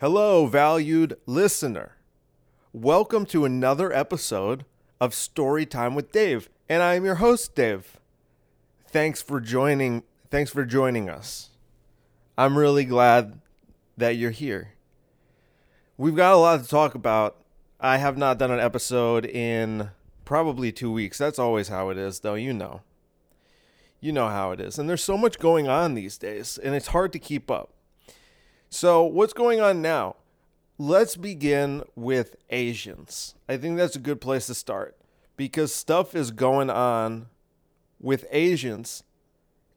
Hello, valued listener. Welcome to another episode of Story Time with Dave, and I am your host, Dave. Thanks for joining. Thanks for joining us. I'm really glad that you're here. We've got a lot to talk about. I have not done an episode in probably two weeks. That's always how it is, though. You know. You know how it is. And there's so much going on these days, and it's hard to keep up. So, what's going on now? Let's begin with Asians. I think that's a good place to start because stuff is going on with Asians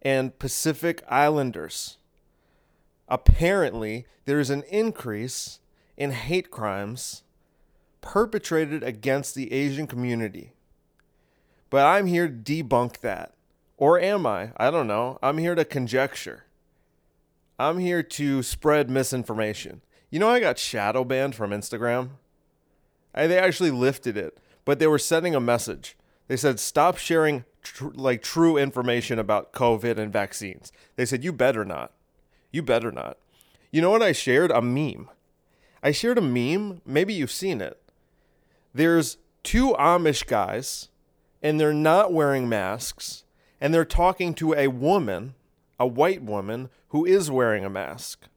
and Pacific Islanders. Apparently, there is an increase in hate crimes perpetrated against the Asian community. But I'm here to debunk that. Or am I? I don't know. I'm here to conjecture. I'm here to spread misinformation. You know, I got shadow banned from Instagram. I, they actually lifted it, but they were sending a message. They said, stop sharing tr- like true information about COVID and vaccines. They said, you better not. You better not. You know what I shared? A meme. I shared a meme. Maybe you've seen it. There's two Amish guys, and they're not wearing masks, and they're talking to a woman, a white woman, who is wearing a mask.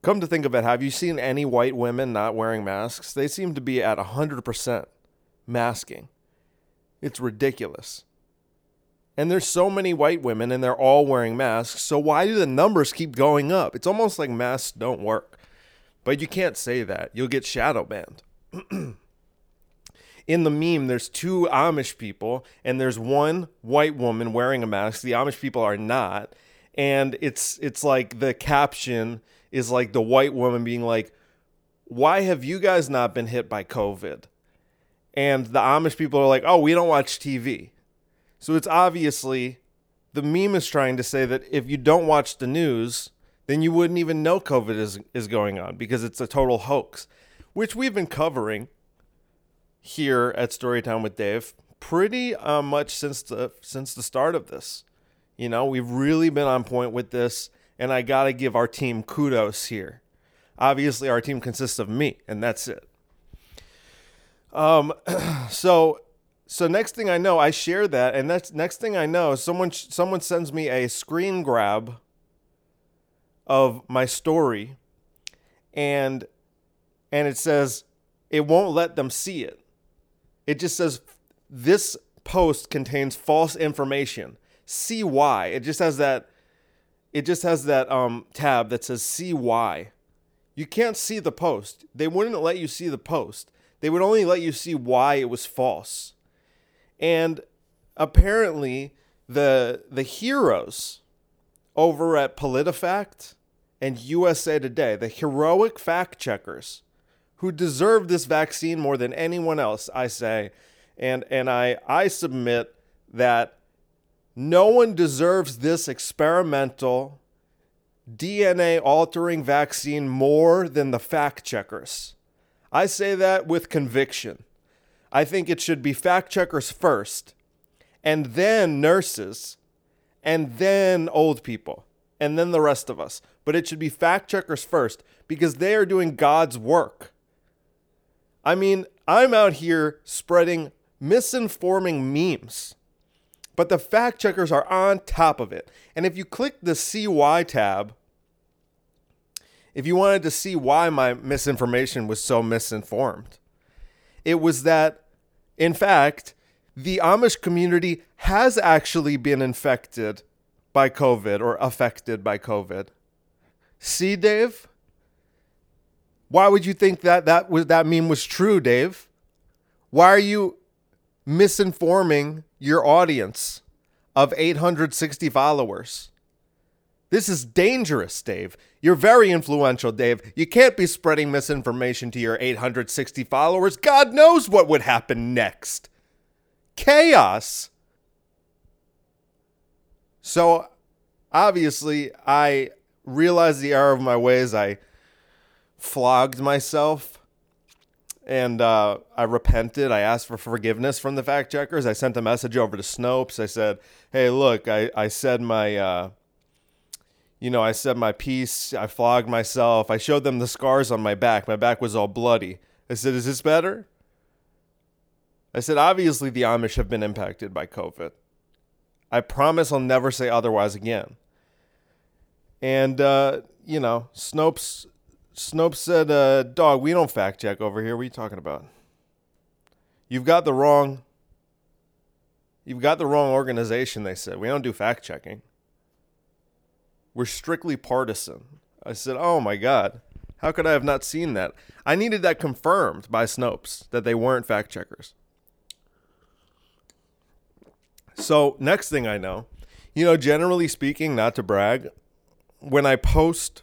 Come to think of it, have you seen any white women not wearing masks? They seem to be at 100% masking. It's ridiculous. And there's so many white women and they're all wearing masks. So why do the numbers keep going up? It's almost like masks don't work. But you can't say that. You'll get shadow banned. in the meme, there's two Amish people, and there's one white woman wearing a mask. The Amish people are not, and it's it's like the caption is like the white woman being like, "Why have you guys not been hit by COVID?" And the Amish people are like, "Oh, we don't watch TV." So it's obviously the meme is trying to say that if you don't watch the news, then you wouldn't even know COVID is is going on because it's a total hoax, which we've been covering here at Storytime with Dave pretty uh, much since the since the start of this. You know, we've really been on point with this, and I got to give our team kudos here. Obviously, our team consists of me, and that's it. Um, so so next thing I know, I share that, and that's next thing I know, someone someone sends me a screen grab of my story, and and it says it won't let them see it. It just says this post contains false information. See why. It just has that it just has that um, tab that says see why. You can't see the post. They wouldn't let you see the post. They would only let you see why it was false. And apparently the the heroes over at PolitiFact and USA Today, the heroic fact checkers, who deserve this vaccine more than anyone else, I say. And and I I submit that no one deserves this experimental DNA altering vaccine more than the fact checkers. I say that with conviction. I think it should be fact checkers first, and then nurses, and then old people, and then the rest of us. But it should be fact checkers first because they are doing God's work. I mean, I'm out here spreading misinforming memes, but the fact checkers are on top of it. And if you click the CY tab, if you wanted to see why my misinformation was so misinformed, it was that, in fact, the Amish community has actually been infected by COVID or affected by COVID. See, Dave? Why would you think that that was that meme was true, Dave? Why are you misinforming your audience of 860 followers? This is dangerous, Dave. You're very influential, Dave. You can't be spreading misinformation to your 860 followers. God knows what would happen next. Chaos. So, obviously, I realized the error of my ways. I flogged myself and uh, I repented. I asked for forgiveness from the fact checkers. I sent a message over to Snopes. I said, "Hey, look, I I said my, uh, you know, I said my piece, I flogged myself, I showed them the scars on my back. My back was all bloody. I said, Is this better? I said, Obviously, the Amish have been impacted by COVID. I promise I'll never say otherwise again. And, uh, you know, Snopes, Snopes said, uh, Dog, we don't fact check over here. What are you talking about? You've got the wrong. You've got the wrong organization, they said. We don't do fact checking. We're strictly partisan. I said, Oh my God. How could I have not seen that? I needed that confirmed by Snopes that they weren't fact checkers. So, next thing I know, you know, generally speaking, not to brag, when I post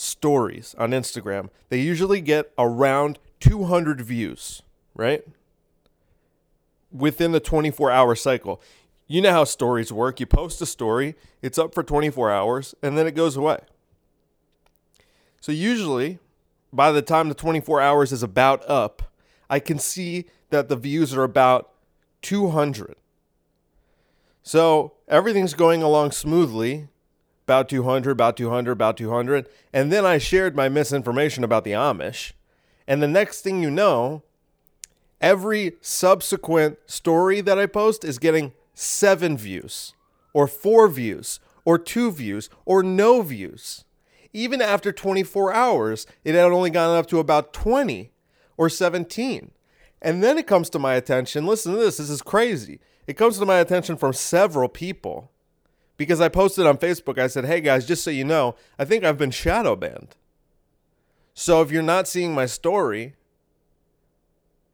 stories on Instagram, they usually get around 200 views, right? Within the 24 hour cycle you know how stories work. You post a story, it's up for 24 hours, and then it goes away. So usually, by the time the 24 hours is about up, I can see that the views are about 200. So everything's going along smoothly, about 200, about 200, about 200. And then I shared my misinformation about the Amish. And the next thing you know, every subsequent story that I post is getting seven views, or four views, or two views, or no views. Even after 24 hours, it had only gone up to about 20 or 17. And then it comes to my attention listen to this, this is crazy. It comes to my attention from several people because I posted on Facebook. I said, hey guys, just so you know, I think I've been shadow banned. So if you're not seeing my story,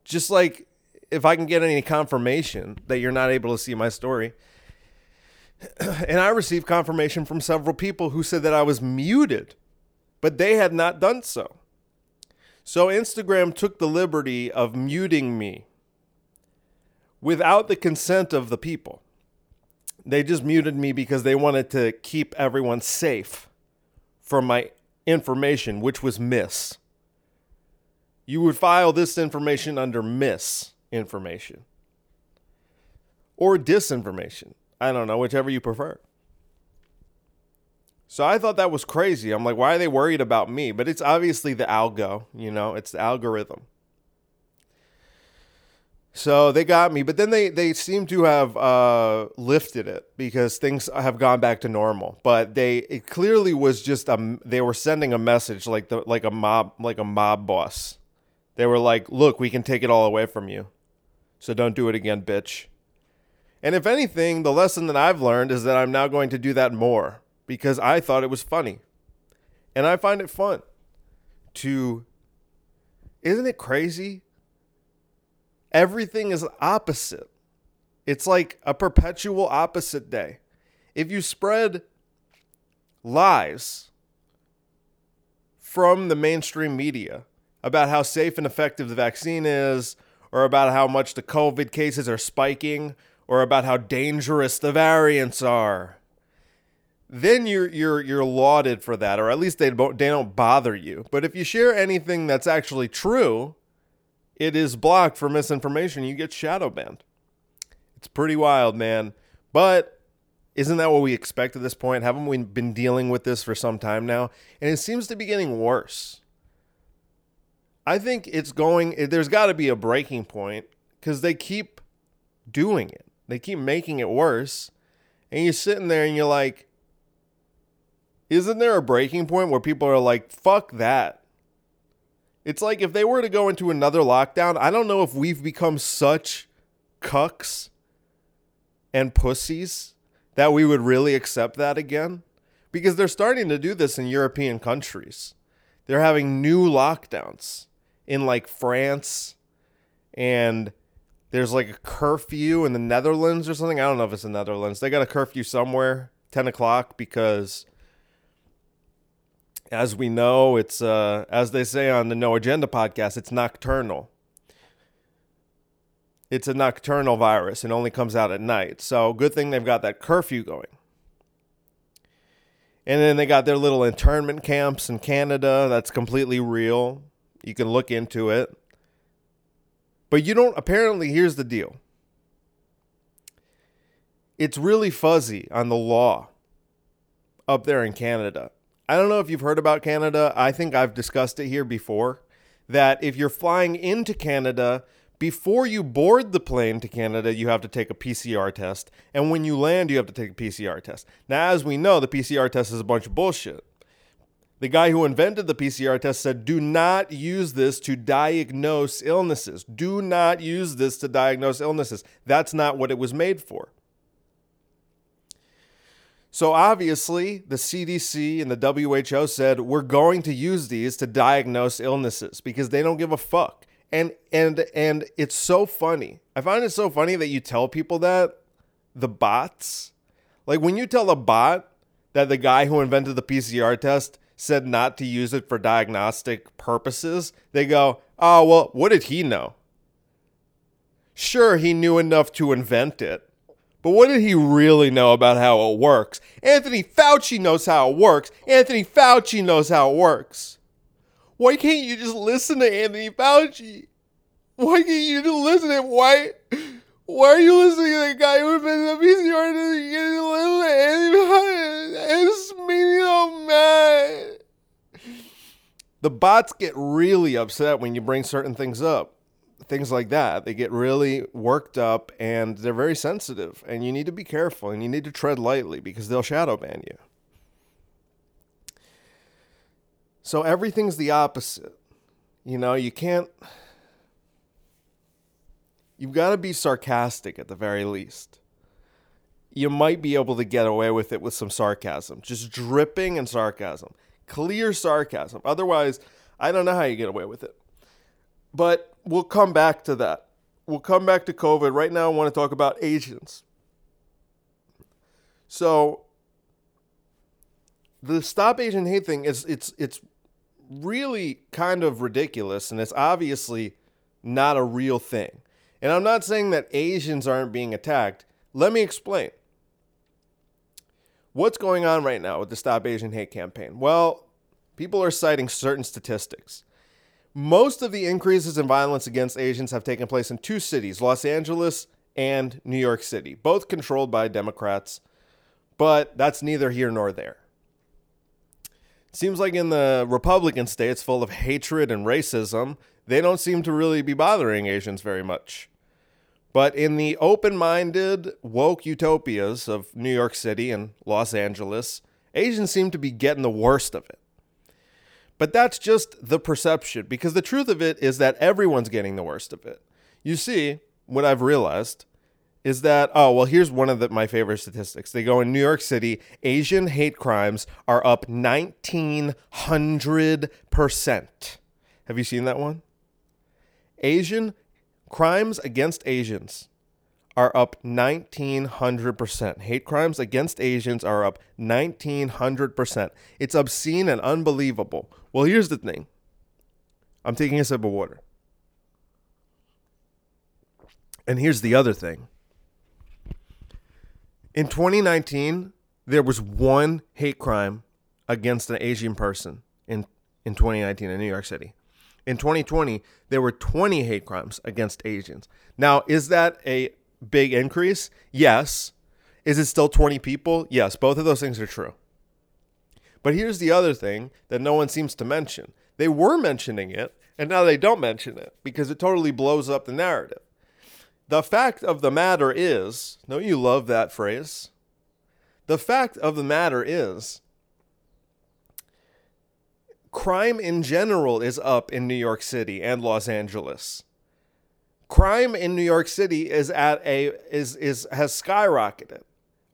just like if I can get any confirmation that you're not able to see my story. And I received confirmation from several people who said that I was muted, but they had not done so. So Instagram took the liberty of muting me without the consent of the people. They just muted me because they wanted to keep everyone safe from my information, which was miss. You would file this information under miss information or disinformation. I don't know, whichever you prefer. So I thought that was crazy. I'm like, why are they worried about me? But it's obviously the algo, you know, it's the algorithm. So they got me, but then they they seem to have uh, lifted it because things have gone back to normal. But they it clearly was just a they were sending a message like the like a mob like a mob boss. They were like, "Look, we can take it all away from you." So don't do it again, bitch. And if anything, the lesson that I've learned is that I'm now going to do that more because I thought it was funny. And I find it fun to. Isn't it crazy? Everything is opposite. It's like a perpetual opposite day. If you spread lies from the mainstream media about how safe and effective the vaccine is, or about how much the COVID cases are spiking or about how dangerous the variants are, then you're you're you're lauded for that, or at least they don't they don't bother you. But if you share anything that's actually true, it is blocked for misinformation. You get shadow banned. It's pretty wild, man. But isn't that what we expect at this point? Haven't we been dealing with this for some time now? And it seems to be getting worse. I think it's going, there's got to be a breaking point because they keep doing it. They keep making it worse. And you're sitting there and you're like, isn't there a breaking point where people are like, fuck that? It's like if they were to go into another lockdown, I don't know if we've become such cucks and pussies that we would really accept that again. Because they're starting to do this in European countries. They're having new lockdowns in like France and there's like a curfew in the Netherlands or something. I don't know if it's the Netherlands. They got a curfew somewhere, 10 o'clock, because as we know, it's, uh, as they say on the No Agenda podcast, it's nocturnal. It's a nocturnal virus and only comes out at night. So, good thing they've got that curfew going. And then they got their little internment camps in Canada. That's completely real. You can look into it. But you don't, apparently, here's the deal it's really fuzzy on the law up there in Canada. I don't know if you've heard about Canada. I think I've discussed it here before. That if you're flying into Canada, before you board the plane to Canada, you have to take a PCR test. And when you land, you have to take a PCR test. Now, as we know, the PCR test is a bunch of bullshit. The guy who invented the PCR test said, do not use this to diagnose illnesses. Do not use this to diagnose illnesses. That's not what it was made for. So obviously, the CDC and the WHO said, we're going to use these to diagnose illnesses because they don't give a fuck. And and and it's so funny. I find it so funny that you tell people that the bots, like when you tell a bot that the guy who invented the PCR test said not to use it for diagnostic purposes, they go, "Oh, well, what did he know?" Sure, he knew enough to invent it. But what did he really know about how it works? Anthony Fauci knows how it works. Anthony Fauci knows how it works. Why can't you just listen to Anthony Fauci? Why can't you just listen to him? Why? Why are you listening to the guy who invented the PCR? You get to It's me mad. The bots get really upset when you bring certain things up. Things like that. They get really worked up and they're very sensitive. And you need to be careful and you need to tread lightly because they'll shadow ban you. So everything's the opposite. You know, you can't. You've got to be sarcastic at the very least. You might be able to get away with it with some sarcasm, just dripping in sarcasm, clear sarcasm. Otherwise, I don't know how you get away with it. But we'll come back to that. We'll come back to COVID. Right now, I want to talk about Asians. So, the Stop Asian Hate thing is it's it's really kind of ridiculous and it's obviously not a real thing. And I'm not saying that Asians aren't being attacked. Let me explain. What's going on right now with the Stop Asian Hate campaign? Well, people are citing certain statistics. Most of the increases in violence against Asians have taken place in two cities, Los Angeles and New York City, both controlled by Democrats, but that's neither here nor there. Seems like in the Republican states full of hatred and racism, they don't seem to really be bothering Asians very much. But in the open minded, woke utopias of New York City and Los Angeles, Asians seem to be getting the worst of it. But that's just the perception, because the truth of it is that everyone's getting the worst of it. You see, what I've realized is that oh well here's one of the, my favorite statistics. They go in new york city asian hate crimes are up 1900% have you seen that one? Asian crimes against asians are up 1900% hate crimes against asians are up 1900% it's obscene and unbelievable. Well here's the thing. I'm taking a sip of water. And here's the other thing. In 2019, there was one hate crime against an Asian person in, in 2019 in New York City. In 2020, there were 20 hate crimes against Asians. Now, is that a big increase? Yes. Is it still 20 people? Yes. Both of those things are true. But here's the other thing that no one seems to mention. They were mentioning it, and now they don't mention it because it totally blows up the narrative. The fact of the matter is, don't you love that phrase? The fact of the matter is, crime in general is up in New York City and Los Angeles. Crime in New York City is at a is is has skyrocketed.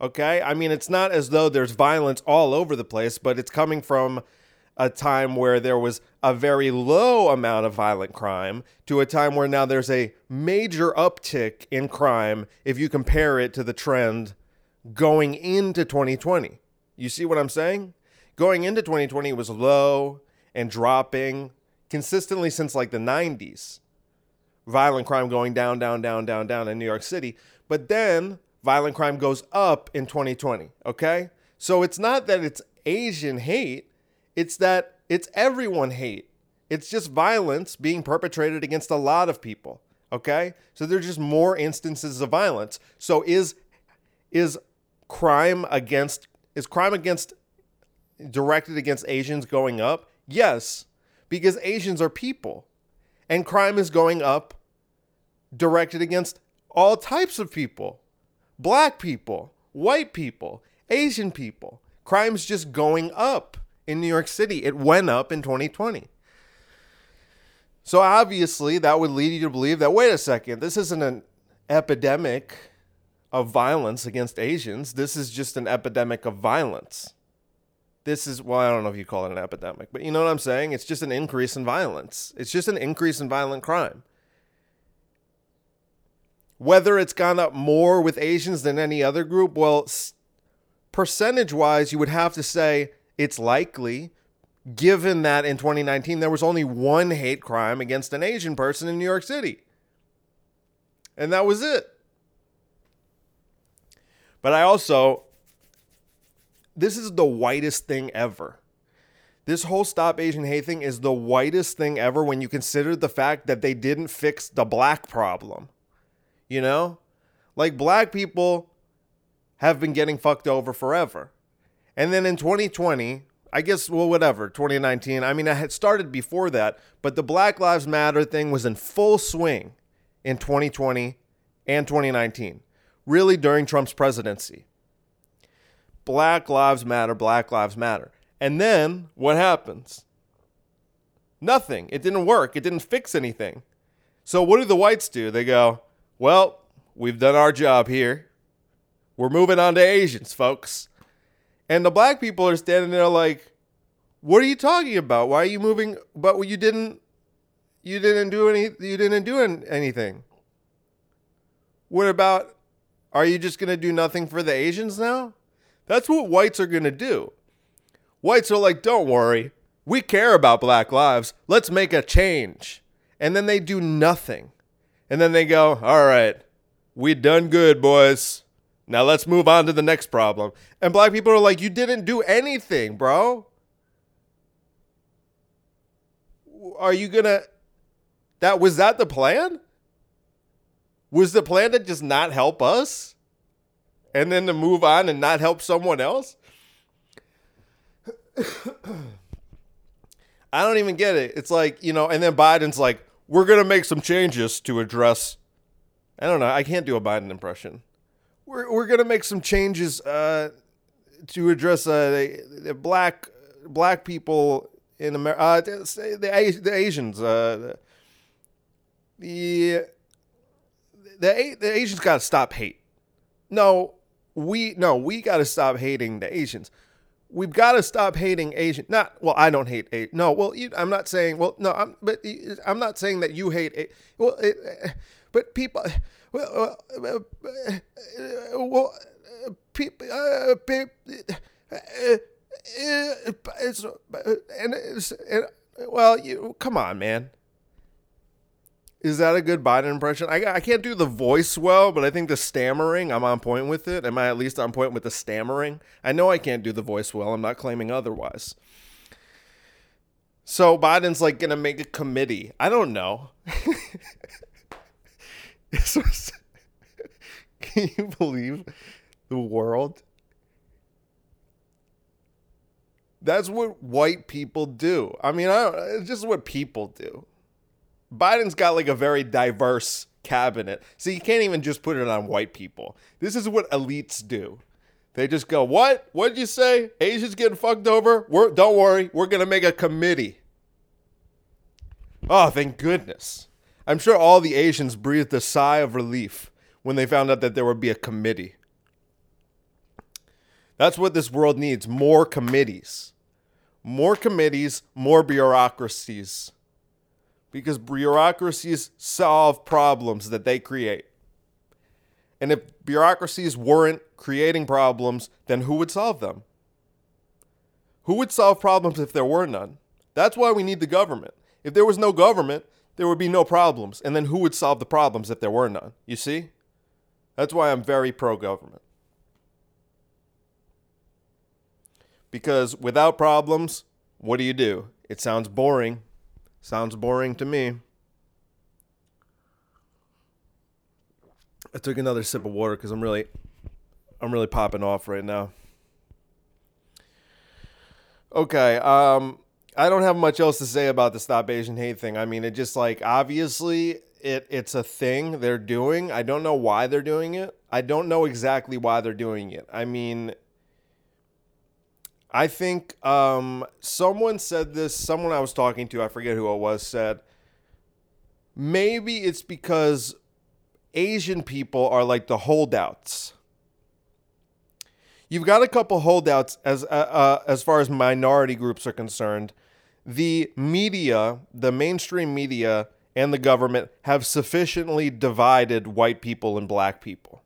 Okay? I mean, it's not as though there's violence all over the place, but it's coming from a time where there was a very low amount of violent crime to a time where now there's a major uptick in crime if you compare it to the trend going into 2020. You see what I'm saying? Going into 2020 was low and dropping consistently since like the 90s. Violent crime going down, down, down, down, down in New York City. But then violent crime goes up in 2020. Okay? So it's not that it's Asian hate, it's that it's everyone hate. It's just violence being perpetrated against a lot of people. Okay? So there's just more instances of violence. So is is crime against is crime against directed against Asians going up? Yes, because Asians are people. And crime is going up directed against all types of people black people, white people, Asian people. Crime's just going up in New York City. It went up in 2020. So obviously, that would lead you to believe that wait a second, this isn't an epidemic of violence against Asians. This is just an epidemic of violence. This is, well, I don't know if you call it an epidemic, but you know what I'm saying? It's just an increase in violence. It's just an increase in violent crime. Whether it's gone up more with Asians than any other group, well, percentage wise, you would have to say it's likely, given that in 2019 there was only one hate crime against an Asian person in New York City. And that was it. But I also, this is the whitest thing ever. This whole Stop Asian Hate thing is the whitest thing ever when you consider the fact that they didn't fix the black problem. You know? Like, black people have been getting fucked over forever. And then in 2020, I guess, well, whatever, 2019, I mean, I had started before that, but the Black Lives Matter thing was in full swing in 2020 and 2019, really during Trump's presidency. Black Lives Matter, Black Lives Matter. And then what happens? Nothing. It didn't work. It didn't fix anything. So what do the whites do? They go, well, we've done our job here. We're moving on to Asians, folks. And the black people are standing there like, what are you talking about? Why are you moving? But you didn't, you didn't do any, you didn't do anything. What about, are you just going to do nothing for the Asians now? That's what whites are going to do. Whites are like, don't worry. We care about black lives. Let's make a change. And then they do nothing. And then they go, all right, we done good, boys. Now let's move on to the next problem. And black people are like, you didn't do anything, bro. Are you gonna that was that the plan? Was the plan to just not help us? And then to move on and not help someone else? I don't even get it. It's like, you know, and then Biden's like, we're going to make some changes to address. I don't know. I can't do a Biden impression. We're, we're going to make some changes uh, to address uh, the, the, black black people in America, uh, the, the, the Asians. Uh, the the the Asians got to stop hate. No, we no, we got to stop hating the Asians we've got to stop hating Asian. Not well, I don't hate Asian. No, well, you, I'm not saying. Well, no, I'm but I'm not saying that you hate. Well, it, but people. Well, uh, well, people. Uh, it's, and it's, and, well, you come on, man. Is that a good Biden impression? I, I can't do the voice well, but I think the stammering, I'm on point with it. Am I at least on point with the stammering? I know I can't do the voice well. I'm not claiming otherwise. So Biden's like going to make a committee. I don't know. Can you believe the world? That's what white people do. I mean, I don't, it's just what people do. Biden's got like a very diverse cabinet. So you can't even just put it on white people. This is what elites do. They just go, "What? What did you say? Asians getting fucked over? We're don't worry, we're gonna make a committee." Oh, thank goodness! I'm sure all the Asians breathed a sigh of relief when they found out that there would be a committee. That's what this world needs: more committees, more committees, more bureaucracies because bureaucracies solve problems that they create. And if bureaucracies weren't creating problems, then who would solve them? Who would solve problems if there were none? That's why we need the government. If there was no government, there would be no problems. And then who would solve the problems if there were none? You see? That's why I'm very pro government. Because without problems, what do you do? It sounds boring. Sounds boring to me. I took another sip of water because I'm really, I'm really popping off right now. Okay. Um, I don't have much else to say about the Stop Asian Hate thing. I mean, it just like obviously it it's a thing they're doing. I don't know why they're doing it. I don't know exactly why they're doing it. I mean, I think um, someone said this. Someone I was talking to, I forget who it was, said maybe it's because Asian people are like the holdouts you've got a couple holdouts as uh, uh, as far as minority groups are concerned. The media, the mainstream media, and the government have sufficiently divided white people and black people.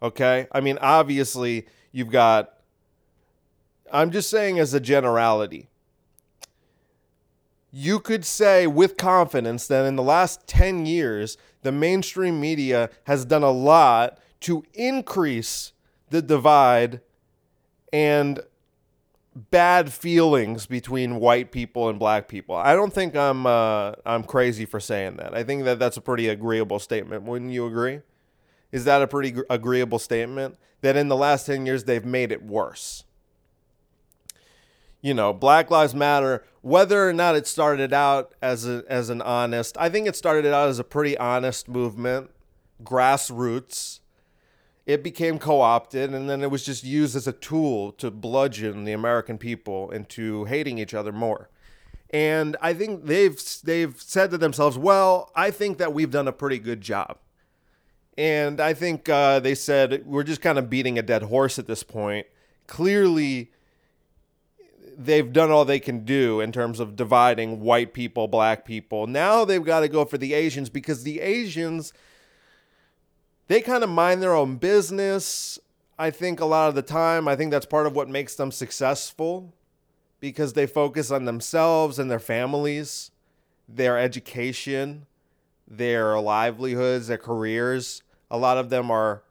Okay, I mean, obviously, you've got. I'm just saying as a generality. You could say with confidence that in the last 10 years, the mainstream media has done a lot to increase the divide and bad feelings between white people and black people. I don't think I'm uh, I'm crazy for saying that. I think that that's a pretty agreeable statement. Wouldn't you agree? Is that a pretty agreeable statement that in the last 10 years they've made it worse? You know, Black Lives Matter, whether or not it started out as a, as an honest, I think it started out as a pretty honest movement, grassroots it became co-opted and then it was just used as a tool to bludgeon the American people into hating each other more. And I think they've they've said to themselves, "Well, I think that we've done a pretty good job." And I think uh, they said we're just kind of beating a dead horse at this point. Clearly, they've done all they can do in terms of dividing white people, black people. Now they've got to go for the Asians because the Asians they kind of mind their own business. I think a lot of the time, I think that's part of what makes them successful because they focus on themselves and their families, their education, their livelihoods, their careers. A lot of them are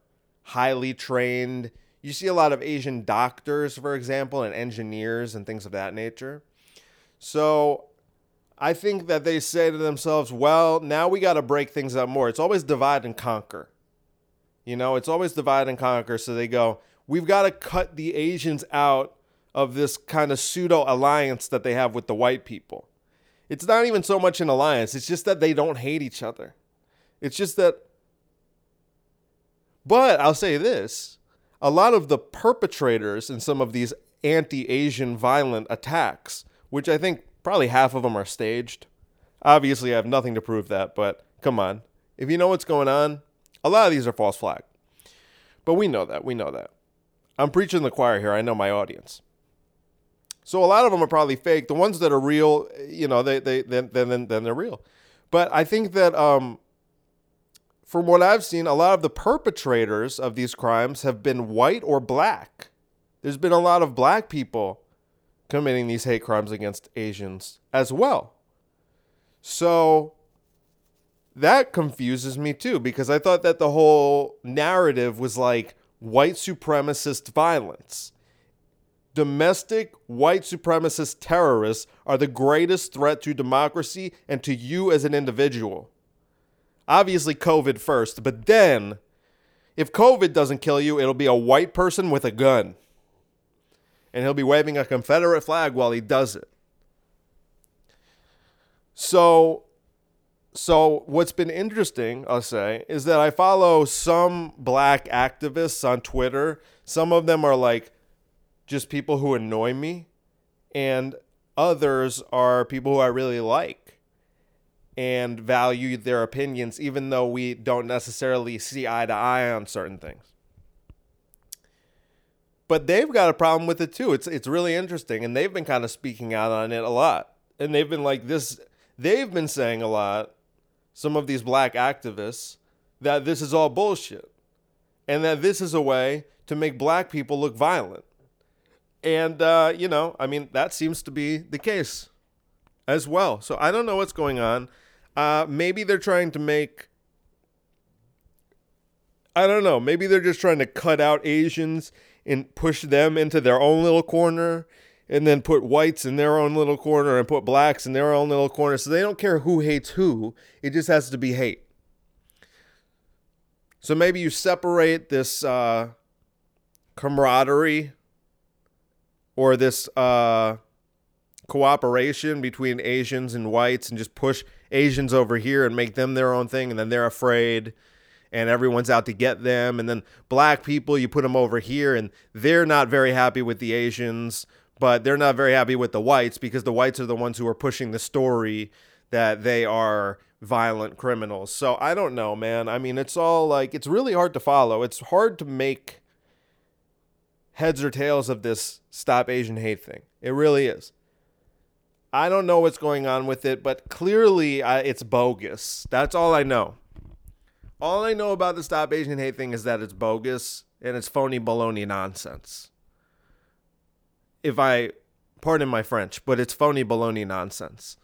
highly trained. You see a lot of Asian doctors, for example, and engineers and things of that nature. So I think that they say to themselves, well, now we got to break things up more. It's always divide and conquer. You know, it's always divide and conquer. So they go, we've got to cut the Asians out of this kind of pseudo alliance that they have with the white people. It's not even so much an alliance, it's just that they don't hate each other. It's just that. But I'll say this a lot of the perpetrators in some of these anti Asian violent attacks, which I think probably half of them are staged. Obviously, I have nothing to prove that, but come on. If you know what's going on, a lot of these are false flag. But we know that. We know that. I'm preaching the choir here. I know my audience. So a lot of them are probably fake. The ones that are real, you know, they they then then then they're real. But I think that um from what I've seen, a lot of the perpetrators of these crimes have been white or black. There's been a lot of black people committing these hate crimes against Asians as well. So that confuses me too because I thought that the whole narrative was like white supremacist violence. Domestic white supremacist terrorists are the greatest threat to democracy and to you as an individual. Obviously, COVID first, but then if COVID doesn't kill you, it'll be a white person with a gun. And he'll be waving a Confederate flag while he does it. So so what's been interesting, I'll say, is that I follow some black activists on Twitter. Some of them are like just people who annoy me, and others are people who I really like and value their opinions, even though we don't necessarily see eye to eye on certain things. But they've got a problem with it too. It's it's really interesting, and they've been kind of speaking out on it a lot. And they've been like this. They've been saying a lot some of these black activists that this is all bullshit and that this is a way to make black people look violent. And, uh, you know, I mean, that seems to be the case as well. So I don't know what's going on. Uh, maybe they're trying to make. I don't know. Maybe they're just trying to cut out Asians and push them into their own little corner and then put whites in their own little corner and put blacks in their own little corner. So they don't care who hates who, it just has to be hate. So maybe you separate this uh, camaraderie or this uh, cooperation between Asians and whites and just push Asians over here and make them their own thing and then they're afraid and everyone's out to get them and then black people you put them over here and they're not very happy with the Asians but they're not very happy with the whites because the whites are the ones who are pushing the story that they are violent criminals. So I don't know, man. I mean, it's all like it's really hard to follow. It's hard to make heads or tails of this stop Asian hate thing. It really is. I don't know what's going on with it, but clearly I, it's bogus. That's all I know. All I know about the Stop Asian Hate thing is that it's bogus and it's phony baloney nonsense. If I, pardon my French, but it's phony baloney nonsense.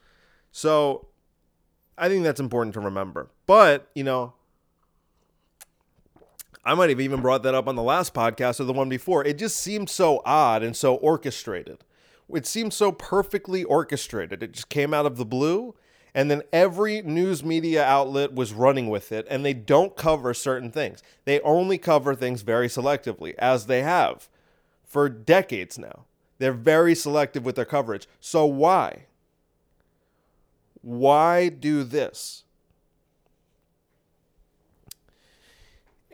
So I think that's important to remember. But, you know, I might have even brought that up on the last podcast or the one before. It just seemed so odd and so orchestrated. It seemed so perfectly orchestrated. It just came out of the blue, and then every news media outlet was running with it, and they don't cover certain things. They only cover things very selectively, as they have for decades now. They're very selective with their coverage. So, why? Why do this?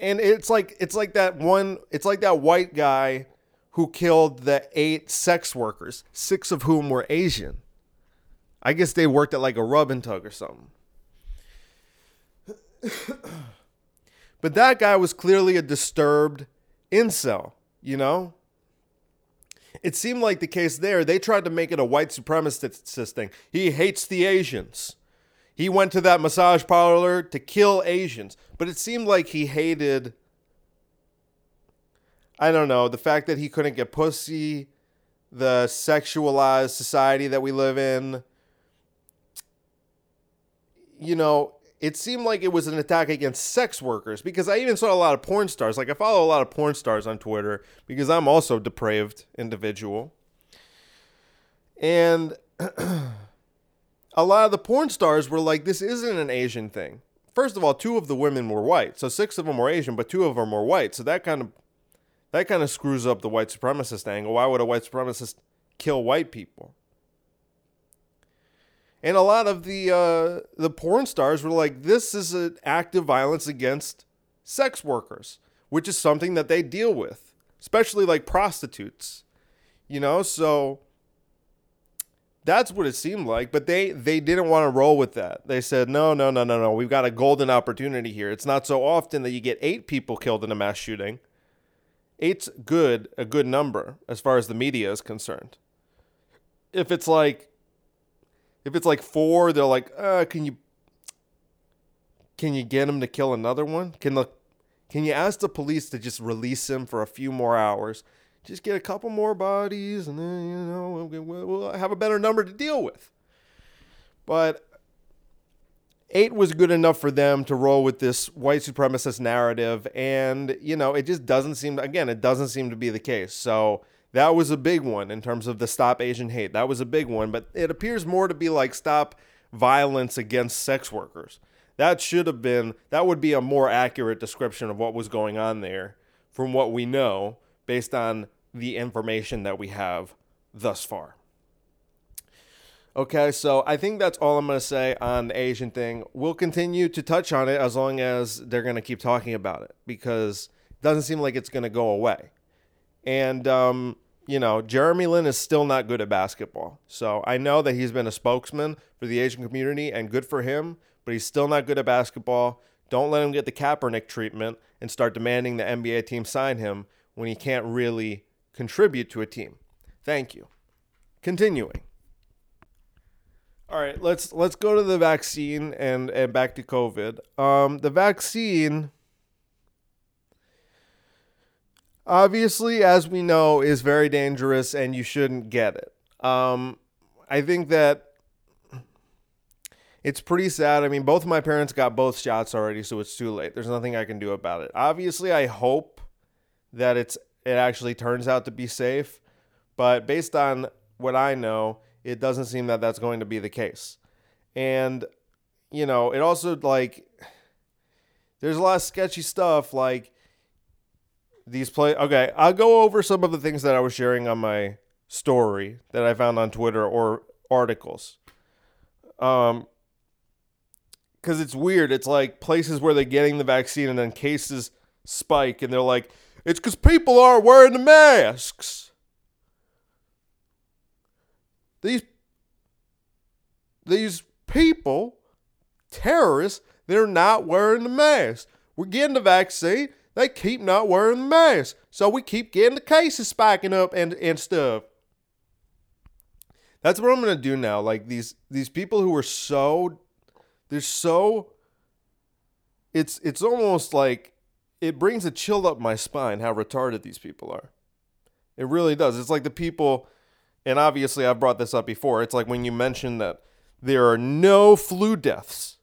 and it's like it's like that one it's like that white guy who killed the eight sex workers six of whom were asian. I guess they worked at like a rub and tug or something. But that guy was clearly a disturbed incel you know? It seemed like the case there they tried to make it a white supremacist thing. He hates the asians. He went to that massage parlor to kill Asians, but it seemed like he hated I don't know, the fact that he couldn't get pussy, the sexualized society that we live in. You know, it seemed like it was an attack against sex workers because I even saw a lot of porn stars. Like I follow a lot of porn stars on Twitter because I'm also a depraved individual. And a lot of the porn stars were like, this isn't an Asian thing. First of all, two of the women were white, so six of them were Asian, but two of them were white. So that kind of that kind of screws up the white supremacist angle. Why would a white supremacist kill white people? And a lot of the uh, the porn stars were like, this is an act of violence against sex workers, which is something that they deal with, especially like prostitutes. You know, so that's what it seemed like, but they they didn't want to roll with that. They said, "No, no, no, no, no. We've got a golden opportunity here. It's not so often that you get 8 people killed in a mass shooting. Eight's good, a good number as far as the media is concerned. If it's like if it's like 4, they're like, "Uh, can you can you get him to kill another one? Can the can you ask the police to just release him for a few more hours?" just get a couple more bodies and then you know we'll, we'll have a better number to deal with but eight was good enough for them to roll with this white supremacist narrative and you know it just doesn't seem again it doesn't seem to be the case. So that was a big one in terms of the stop asian hate. That was a big one but it appears more to be like stop violence against sex workers. That should have been that would be a more accurate description of what was going on there from what we know based on the information that we have thus far. Okay, so I think that's all I'm going to say on the Asian thing. We'll continue to touch on it as long as they're going to keep talking about it because it doesn't seem like it's going to go away. And, um, you know, Jeremy Lin is still not good at basketball. So I know that he's been a spokesman for the Asian community and good for him, but he's still not good at basketball. Don't let him get the Kaepernick treatment and start demanding the NBA team sign him when he can't really contribute to a team. Thank you. Continuing. All right, let's let's go to the vaccine and and back to COVID. Um, the vaccine, obviously, as we know, is very dangerous, and you shouldn't get it. Um, I think that it's pretty sad. I mean, both my parents got both shots already, so it's too late. There's nothing I can do about it. Obviously, I hope that it's it actually turns out to be safe. But based on what I know, it doesn't seem that that's going to be the case. And, you know, it also, like, there's a lot of sketchy stuff. Like, these play. Okay, I'll go over some of the things that I was sharing on my story that I found on Twitter or articles. Um, because it's weird. It's like places where they're getting the vaccine and then cases spike, and they're like, it's because people aren't wearing the masks. These these people, terrorists, they're not wearing the mask. We're getting the vaccine. They keep not wearing the mask. So we keep getting the cases spiking up and, and stuff. That's what I'm gonna do now. Like these these people who are so they're so it's it's almost like it brings a chill up my spine how retarded these people are. It really does. It's like the people and obviously I've brought this up before. It's like when you mention that there are no flu deaths.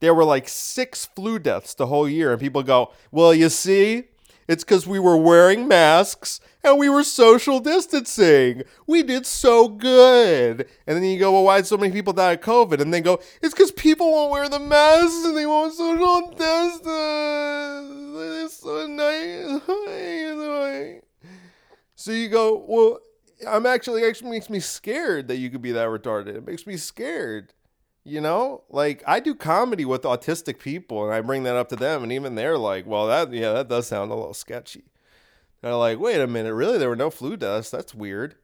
There were like six flu deaths the whole year, and people go, Well, you see, it's because we were wearing masks and we were social distancing. We did so good. And then you go, Well, why did so many people die of COVID? And they go, It's because people won't wear the masks and they won't social distance. It's so nice. So you go, Well, I'm actually actually makes me scared that you could be that retarded. It makes me scared. You know, like I do comedy with autistic people, and I bring that up to them, and even they're like, "Well, that yeah, that does sound a little sketchy." They're like, "Wait a minute, really? There were no flu deaths? That's weird."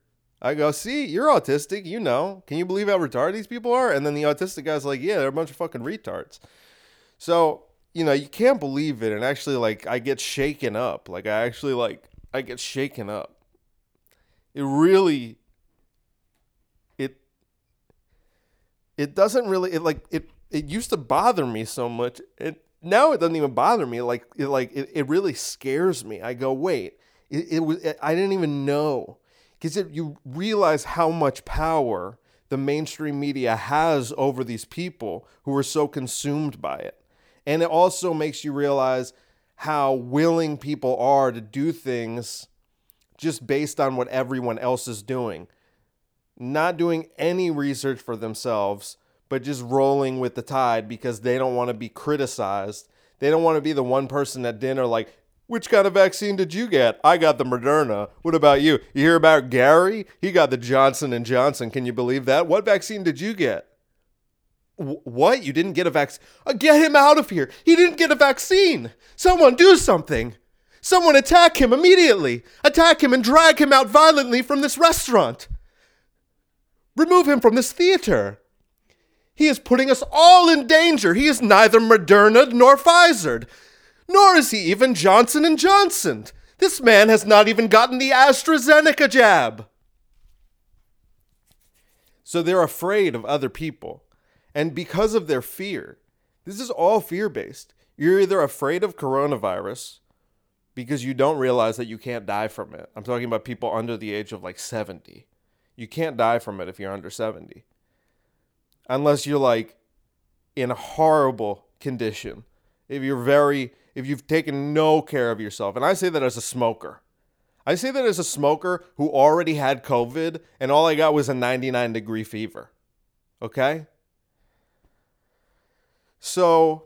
I go, "See, you're autistic. You know. Can you believe how retarded these people are?" And then the autistic guy's like, "Yeah, they're a bunch of fucking retards." So you know, you can't believe it, and actually, like, I get shaken up. Like, I actually like, I get shaken up it really it it doesn't really it like it it used to bother me so much. It now it doesn't even bother me. Like it like it, it really scares me. I go wait it, it was it, i didn't even know. Because you realize how much power the mainstream media has over these people who are so consumed by it. And it also makes you realize how willing people are to do things just based on what everyone else is doing. Not doing any research for themselves, but just rolling with the tide because they don't want to be criticized. They don't want to be the one person at dinner like, which kind of vaccine did you get? I got the Moderna. What about you? You hear about Gary? He got the Johnson and Johnson. Can you believe that? What vaccine did you get? what? You didn't get a vaccine? Uh, get him out of here. He didn't get a vaccine. Someone do something. Someone attack him immediately! Attack him and drag him out violently from this restaurant! Remove him from this theater! He is putting us all in danger. He is neither Moderna nor Pfizer, nor is he even Johnson and Johnson. This man has not even gotten the AstraZeneca jab. So they're afraid of other people. And because of their fear, this is all fear based. You're either afraid of coronavirus because you don't realize that you can't die from it. I'm talking about people under the age of like 70. You can't die from it if you're under 70. Unless you're like in a horrible condition. If you're very if you've taken no care of yourself. And I say that as a smoker. I say that as a smoker who already had COVID and all I got was a 99 degree fever. Okay? So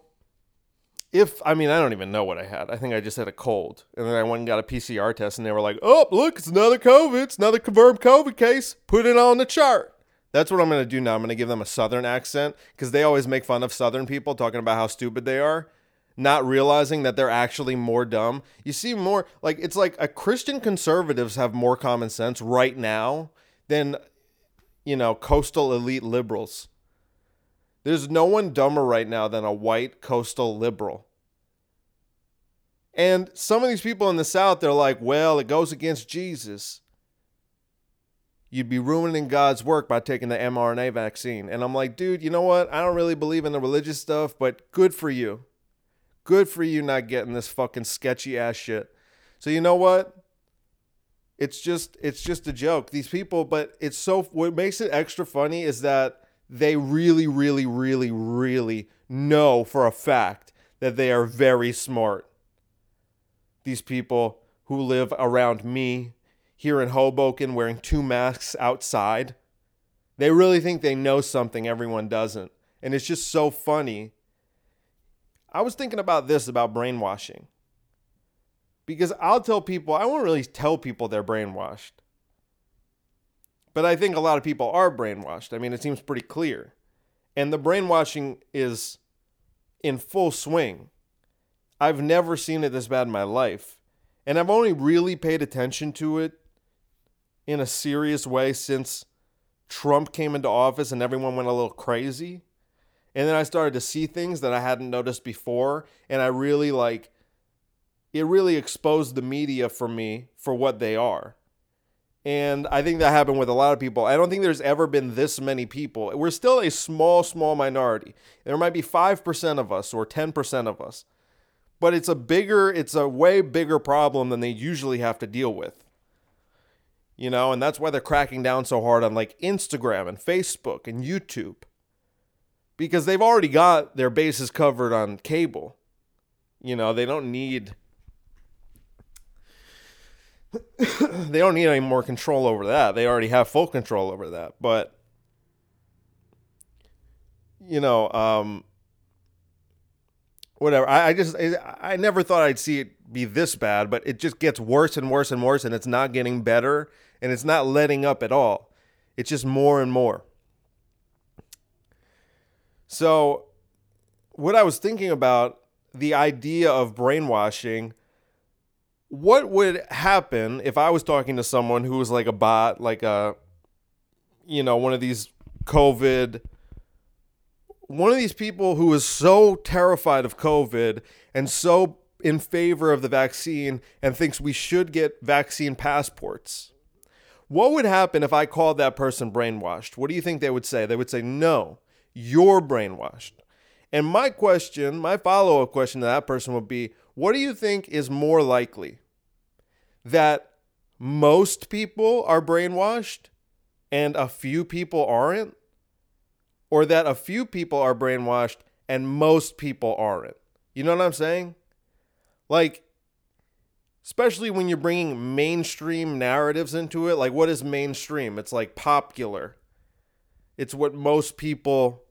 if I mean I don't even know what I had. I think I just had a cold, and then I went and got a PCR test, and they were like, "Oh, look, it's another COVID. It's another confirmed COVID case. Put it on the chart." That's what I'm gonna do now. I'm gonna give them a Southern accent because they always make fun of Southern people talking about how stupid they are, not realizing that they're actually more dumb. You see more like it's like a Christian conservatives have more common sense right now than you know coastal elite liberals. There's no one dumber right now than a white coastal liberal. And some of these people in the South, they're like, well, it goes against Jesus. You'd be ruining God's work by taking the mRNA vaccine. And I'm like, dude, you know what? I don't really believe in the religious stuff, but good for you. Good for you not getting this fucking sketchy ass shit. So you know what? It's just it's just a joke. These people, but it's so what makes it extra funny is that they really, really, really, really know for a fact that they are very smart. These people who live around me here in Hoboken wearing two masks outside, they really think they know something everyone doesn't. And it's just so funny. I was thinking about this about brainwashing. Because I'll tell people, I won't really tell people they're brainwashed. But I think a lot of people are brainwashed. I mean, it seems pretty clear. And the brainwashing is in full swing. I've never seen it this bad in my life. And I've only really paid attention to it in a serious way since Trump came into office and everyone went a little crazy. And then I started to see things that I hadn't noticed before. And I really like, it really exposed the media for me for what they are. And I think that happened with a lot of people. I don't think there's ever been this many people. We're still a small, small minority. There might be 5% of us or 10% of us. But it's a bigger, it's a way bigger problem than they usually have to deal with. You know, and that's why they're cracking down so hard on like Instagram and Facebook and YouTube. Because they've already got their bases covered on cable. You know, they don't need they don't need any more control over that. They already have full control over that. But you know, um, whatever. I, I just I, I never thought I'd see it be this bad, but it just gets worse and worse and worse, and it's not getting better, and it's not letting up at all. It's just more and more. So, what I was thinking about the idea of brainwashing what would happen if I was talking to someone who was like a bot, like a, you know, one of these COVID, one of these people who is so terrified of COVID and so in favor of the vaccine and thinks we should get vaccine passports? What would happen if I called that person brainwashed? What do you think they would say? They would say, no, you're brainwashed. And my question, my follow up question to that person would be, what do you think is more likely? That most people are brainwashed and a few people aren't? Or that a few people are brainwashed and most people aren't? You know what I'm saying? Like, especially when you're bringing mainstream narratives into it. Like, what is mainstream? It's like popular, it's what most people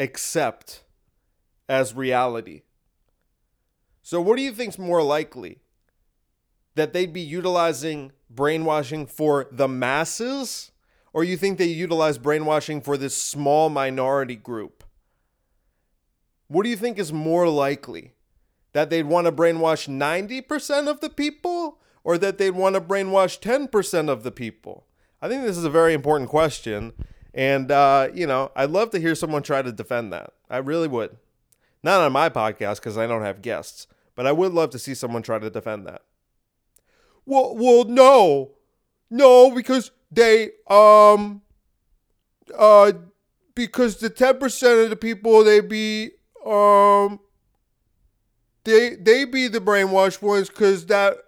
accept as reality. So, what do you think's more likely? That they'd be utilizing brainwashing for the masses? Or you think they utilize brainwashing for this small minority group? What do you think is more likely? That they'd want to brainwash 90% of the people? Or that they'd want to brainwash 10% of the people? I think this is a very important question. And, uh, you know, I'd love to hear someone try to defend that. I really would. Not on my podcast because I don't have guests, but I would love to see someone try to defend that. Well, well, no, no, because they um uh because the ten percent of the people they be um they they be the brainwashed ones because that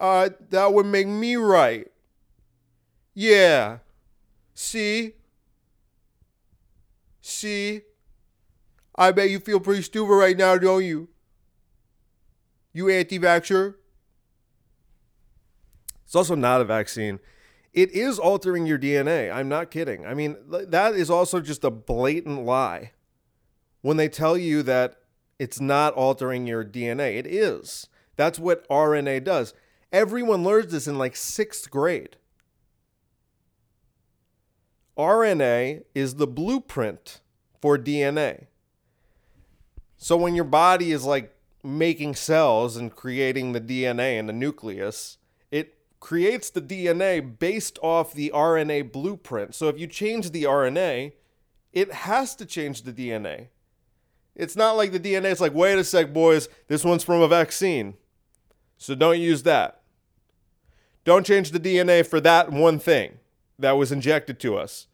uh that would make me right. Yeah. See. See. I bet you feel pretty stupid right now, don't you? You anti vaxxer. It's also not a vaccine. It is altering your DNA. I'm not kidding. I mean, that is also just a blatant lie. When they tell you that it's not altering your DNA, it is. That's what RNA does. Everyone learns this in like sixth grade. RNA is the blueprint for DNA. So when your body is like making cells and creating the DNA in the nucleus, it creates the DNA based off the RNA blueprint. So if you change the RNA, it has to change the DNA. It's not like the DNA is like, wait a sec, boys, this one's from a vaccine. So don't use that. Don't change the DNA for that one thing that was injected to us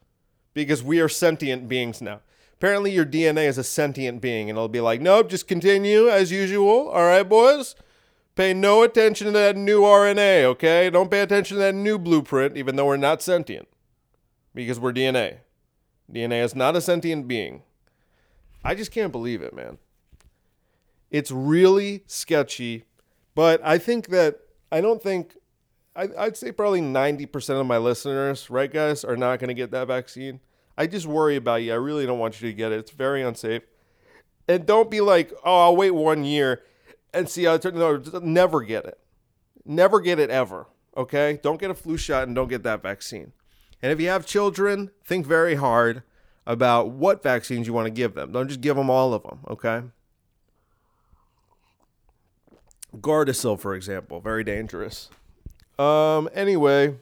because we are sentient beings now. Apparently, your DNA is a sentient being, and it'll be like, nope, just continue as usual. All right, boys? Pay no attention to that new RNA, okay? Don't pay attention to that new blueprint, even though we're not sentient, because we're DNA. DNA is not a sentient being. I just can't believe it, man. It's really sketchy, but I think that, I don't think, I'd say probably 90% of my listeners, right, guys, are not going to get that vaccine. I just worry about you. I really don't want you to get it. It's very unsafe. And don't be like, oh, I'll wait one year and see how it turns. No, never get it. Never get it ever. Okay? Don't get a flu shot and don't get that vaccine. And if you have children, think very hard about what vaccines you want to give them. Don't just give them all of them, okay? Gardasil, for example, very dangerous. Um, anyway,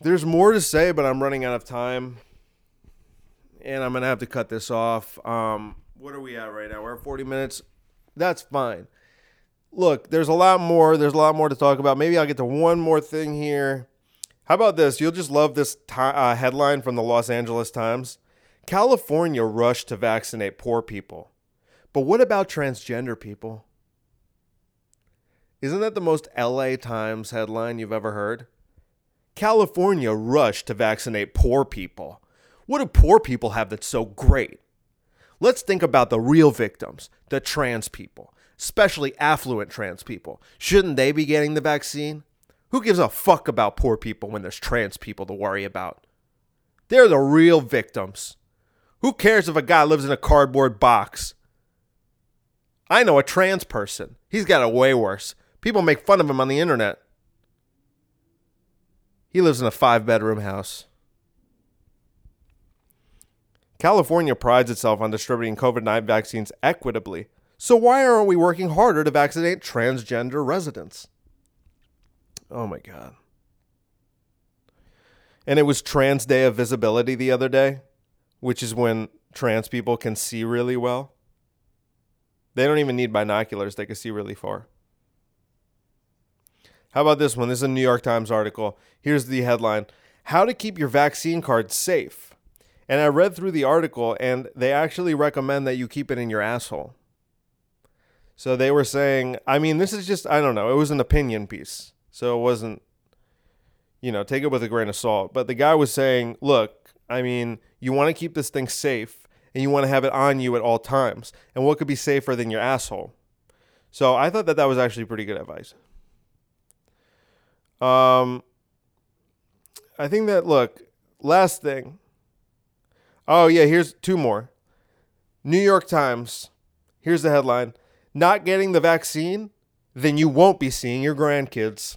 there's more to say, but I'm running out of time, and I'm gonna have to cut this off. Um, what are we at right now? We're at 40 minutes. That's fine. Look, there's a lot more. There's a lot more to talk about. Maybe I'll get to one more thing here. How about this? You'll just love this t- uh, headline from the Los Angeles Times. California rushed to vaccinate poor people. But what about transgender people? Isn't that the most LA Times headline you've ever heard? California rushed to vaccinate poor people. What do poor people have that's so great? Let's think about the real victims, the trans people, especially affluent trans people. Shouldn't they be getting the vaccine? Who gives a fuck about poor people when there's trans people to worry about? They're the real victims. Who cares if a guy lives in a cardboard box? I know a trans person. He's got it way worse. People make fun of him on the internet. He lives in a five bedroom house. California prides itself on distributing COVID 19 vaccines equitably. So why aren't we working harder to vaccinate transgender residents? Oh my God. And it was Trans Day of Visibility the other day, which is when trans people can see really well. They don't even need binoculars, they can see really far. How about this one? This is a New York Times article. Here's the headline How to Keep Your Vaccine Card Safe. And I read through the article, and they actually recommend that you keep it in your asshole. So they were saying, I mean, this is just, I don't know, it was an opinion piece. So it wasn't, you know, take it with a grain of salt. But the guy was saying, look, I mean, you want to keep this thing safe and you want to have it on you at all times. And what could be safer than your asshole? So I thought that that was actually pretty good advice. Um, I think that look, last thing. Oh yeah, here's two more. New York Times. Here's the headline: Not getting the vaccine, then you won't be seeing your grandkids.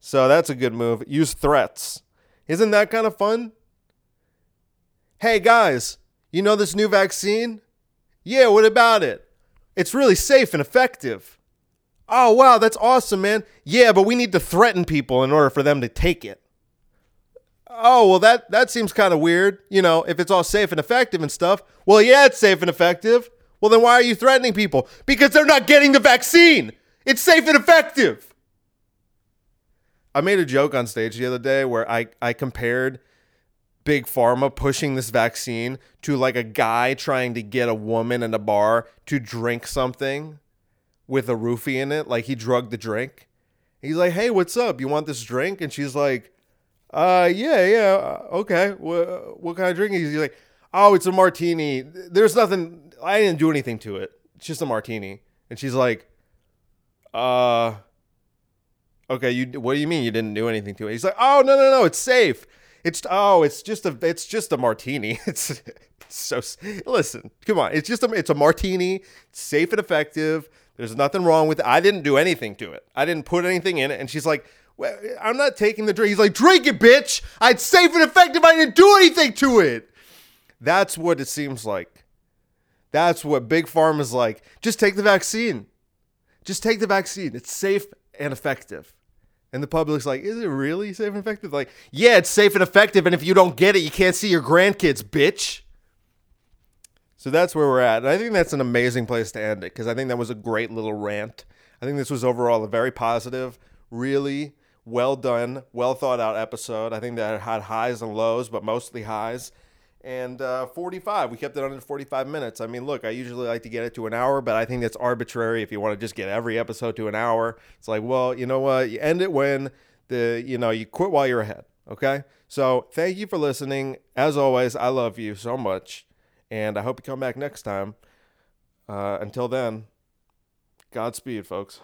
So that's a good move. Use threats. Isn't that kind of fun? Hey guys, you know this new vaccine? Yeah, what about it? It's really safe and effective. Oh, wow, that's awesome, man. Yeah, but we need to threaten people in order for them to take it. Oh, well, that, that seems kind of weird. You know, if it's all safe and effective and stuff. Well, yeah, it's safe and effective. Well, then why are you threatening people? Because they're not getting the vaccine. It's safe and effective. I made a joke on stage the other day where I, I compared big pharma pushing this vaccine to like a guy trying to get a woman in a bar to drink something with a roofie in it. Like he drugged the drink. He's like, "Hey, what's up? You want this drink?" And she's like, "Uh, yeah, yeah, uh, okay. What what kind of drink?" He's like, "Oh, it's a martini. There's nothing. I didn't do anything to it. It's just a martini." And she's like, "Uh." Okay, you what do you mean you didn't do anything to it? He's like, "Oh, no, no, no, it's safe. It's oh, it's just a it's just a martini. It's, so listen, come on. It's just a it's a martini. Safe and effective. There's nothing wrong with it. I didn't do anything to it. I didn't put anything in it. And she's like, well, I'm not taking the drink. He's like, drink it, bitch. I'd safe and effective. I didn't do anything to it. That's what it seems like. That's what Big Pharma is like. Just take the vaccine. Just take the vaccine. It's safe and effective. And the public's like, is it really safe and effective? Like, yeah, it's safe and effective. And if you don't get it, you can't see your grandkids, bitch. So that's where we're at. And I think that's an amazing place to end it because I think that was a great little rant. I think this was overall a very positive, really well done, well thought out episode. I think that had highs and lows, but mostly highs. And uh, 45, we kept it under 45 minutes. I mean, look, I usually like to get it to an hour, but I think that's arbitrary if you want to just get every episode to an hour. It's like, well, you know what? You end it when the, you know, you quit while you're ahead. Okay. So thank you for listening. As always, I love you so much. And I hope you come back next time. Uh, until then, Godspeed, folks.